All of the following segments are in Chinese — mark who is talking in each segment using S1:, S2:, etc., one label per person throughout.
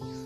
S1: you.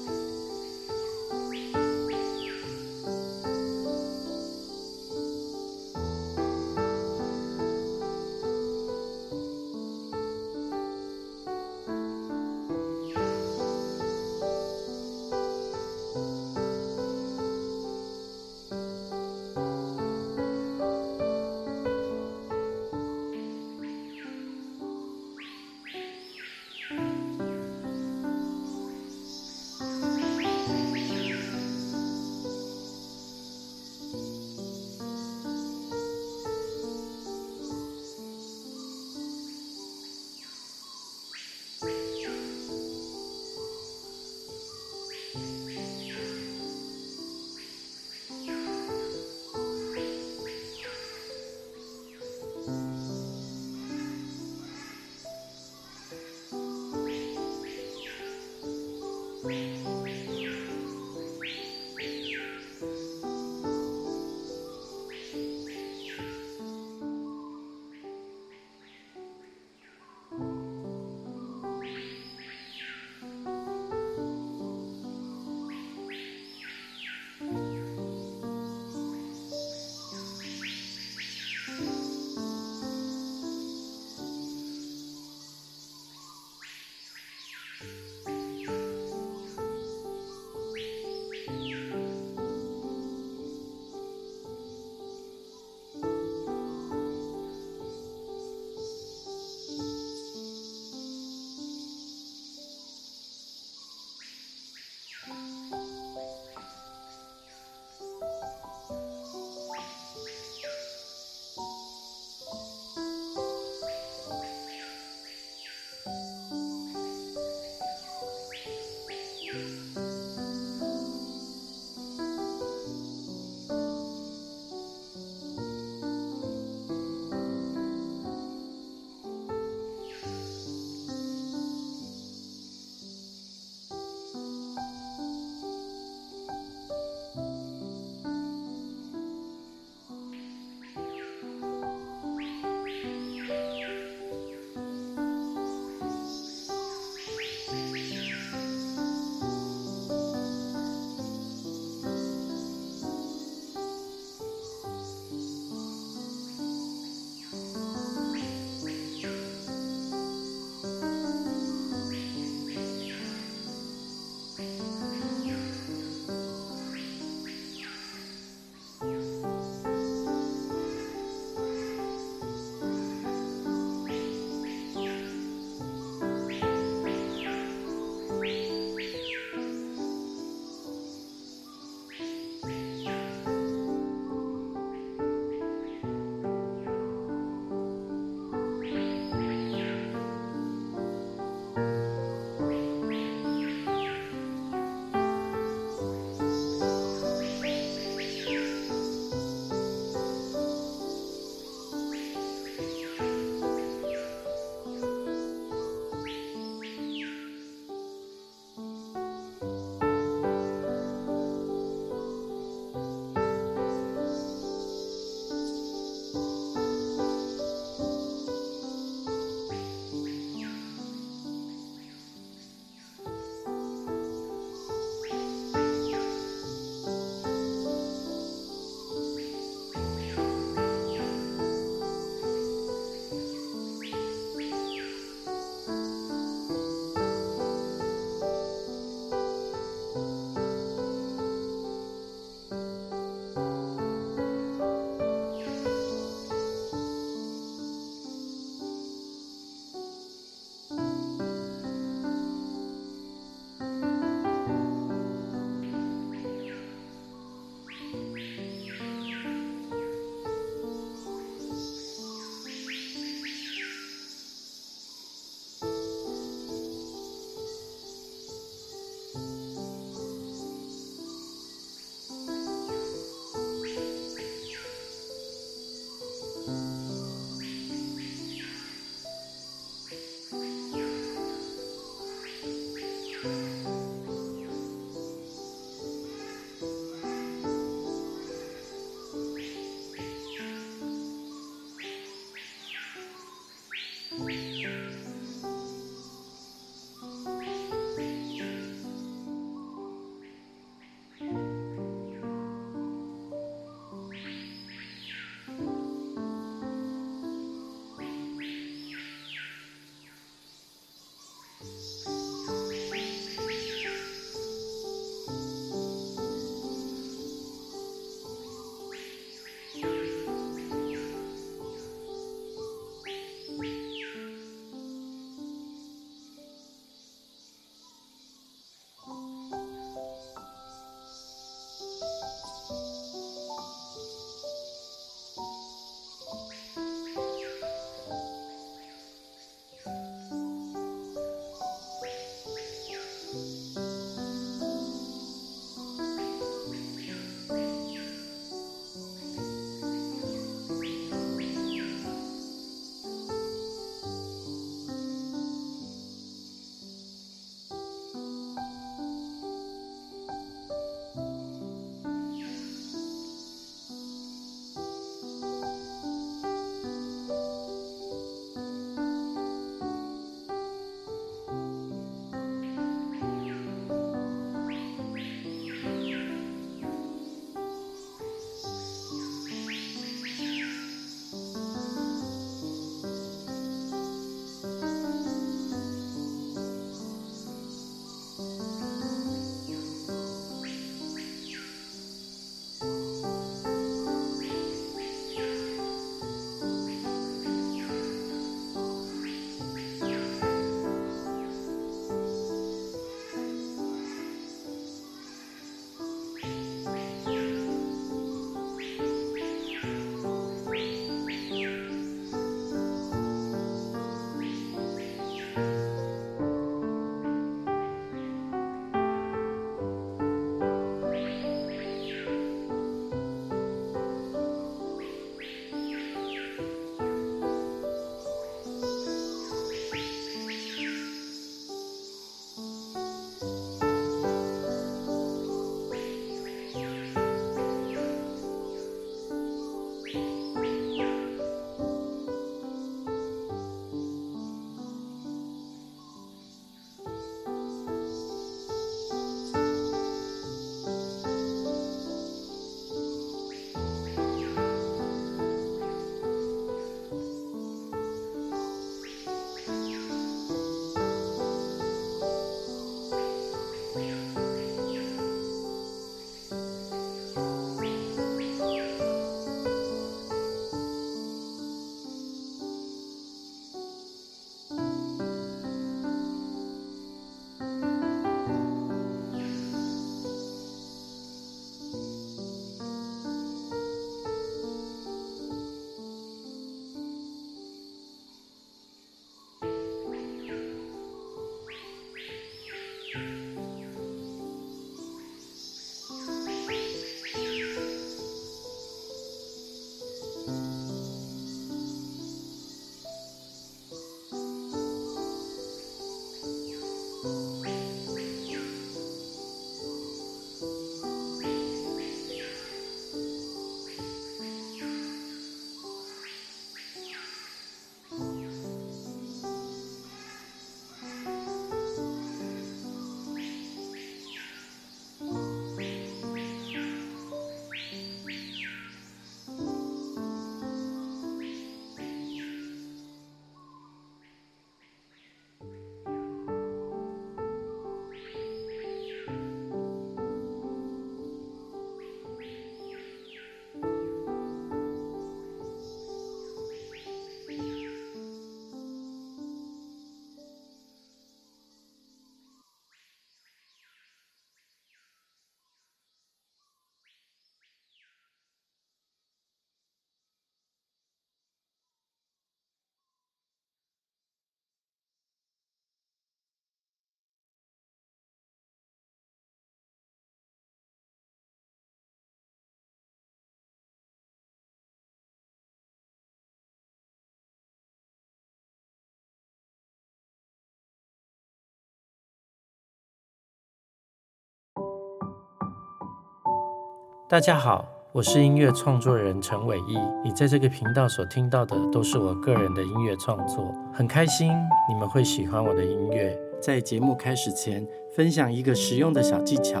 S1: 大家好，我是音乐创作人陈伟毅。你在这个频道所听到的都是我个人的音乐创作，很开心你们会喜欢我的音乐。在节目开始前，分享一个实用的小技巧。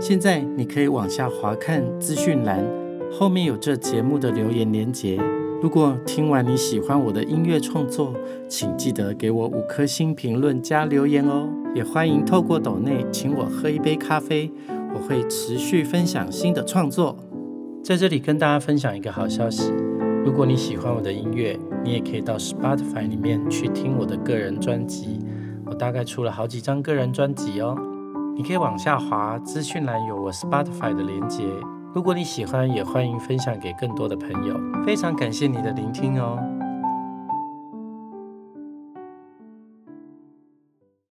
S1: 现在你可以往下滑看资讯栏，后面有这节目的留言连结。如果听完你喜欢我的音乐创作，请记得给我五颗星评论加留言哦。也欢迎透过抖内请我喝一杯咖啡，我会持续分享新的创作。在这里跟大家分享一个好消息，如果你喜欢我的音乐，你也可以到 Spotify 里面去听我的个人专辑。我大概出了好几张个人专辑哦，你可以往下滑，资讯栏有我 Spotify 的连接。如果你喜欢，也欢迎分享给更多的朋友。非常感谢你的聆听哦。